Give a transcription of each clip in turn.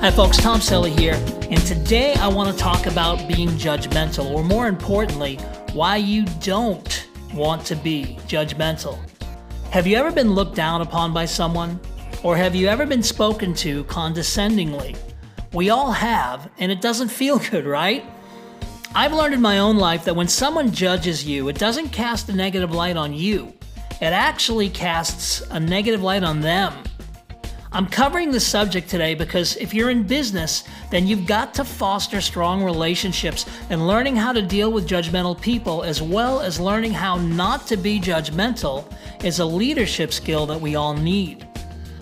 Hi, folks, Tom Selly here, and today I want to talk about being judgmental, or more importantly, why you don't want to be judgmental. Have you ever been looked down upon by someone? Or have you ever been spoken to condescendingly? We all have, and it doesn't feel good, right? I've learned in my own life that when someone judges you, it doesn't cast a negative light on you, it actually casts a negative light on them. I'm covering this subject today because if you're in business, then you've got to foster strong relationships and learning how to deal with judgmental people as well as learning how not to be judgmental is a leadership skill that we all need.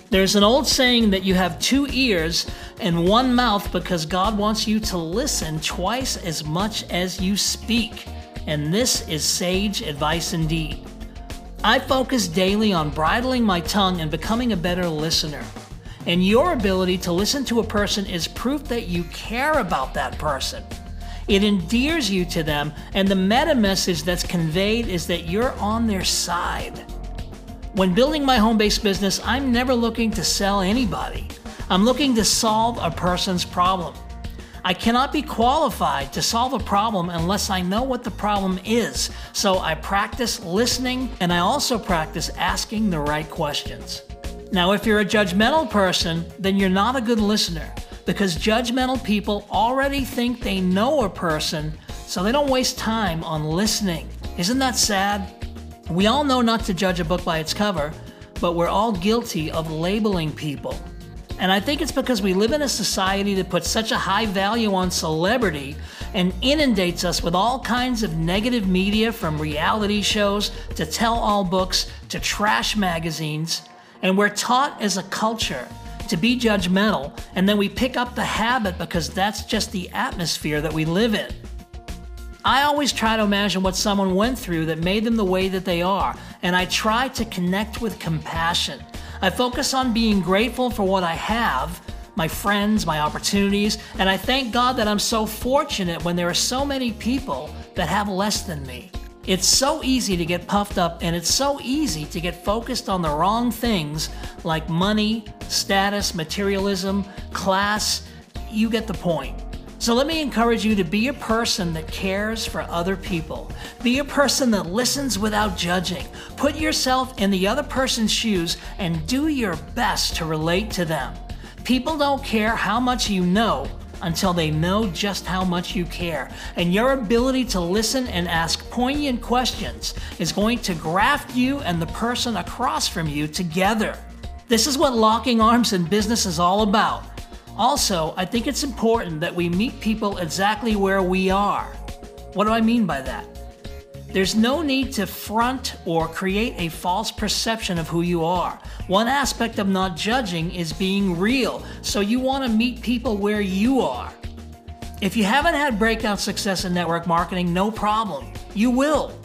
There's an old saying that you have two ears and one mouth because God wants you to listen twice as much as you speak. And this is sage advice indeed. I focus daily on bridling my tongue and becoming a better listener. And your ability to listen to a person is proof that you care about that person. It endears you to them, and the meta message that's conveyed is that you're on their side. When building my home based business, I'm never looking to sell anybody. I'm looking to solve a person's problem. I cannot be qualified to solve a problem unless I know what the problem is. So I practice listening and I also practice asking the right questions. Now, if you're a judgmental person, then you're not a good listener because judgmental people already think they know a person, so they don't waste time on listening. Isn't that sad? We all know not to judge a book by its cover, but we're all guilty of labeling people. And I think it's because we live in a society that puts such a high value on celebrity and inundates us with all kinds of negative media from reality shows to tell all books to trash magazines. And we're taught as a culture to be judgmental, and then we pick up the habit because that's just the atmosphere that we live in. I always try to imagine what someone went through that made them the way that they are, and I try to connect with compassion. I focus on being grateful for what I have, my friends, my opportunities, and I thank God that I'm so fortunate when there are so many people that have less than me. It's so easy to get puffed up and it's so easy to get focused on the wrong things like money, status, materialism, class. You get the point. So let me encourage you to be a person that cares for other people. Be a person that listens without judging. Put yourself in the other person's shoes and do your best to relate to them. People don't care how much you know until they know just how much you care. And your ability to listen and ask poignant questions is going to graft you and the person across from you together. This is what locking arms in business is all about. Also, I think it's important that we meet people exactly where we are. What do I mean by that? There's no need to front or create a false perception of who you are. One aspect of not judging is being real, so you want to meet people where you are. If you haven't had breakout success in network marketing, no problem. You will.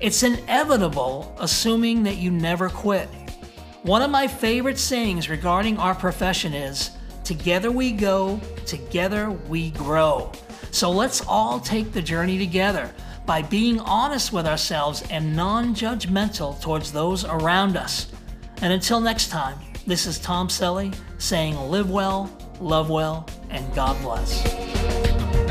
It's inevitable, assuming that you never quit. One of my favorite sayings regarding our profession is Together we go, together we grow. So let's all take the journey together by being honest with ourselves and non judgmental towards those around us. And until next time, this is Tom Selly saying live well, love well, and God bless.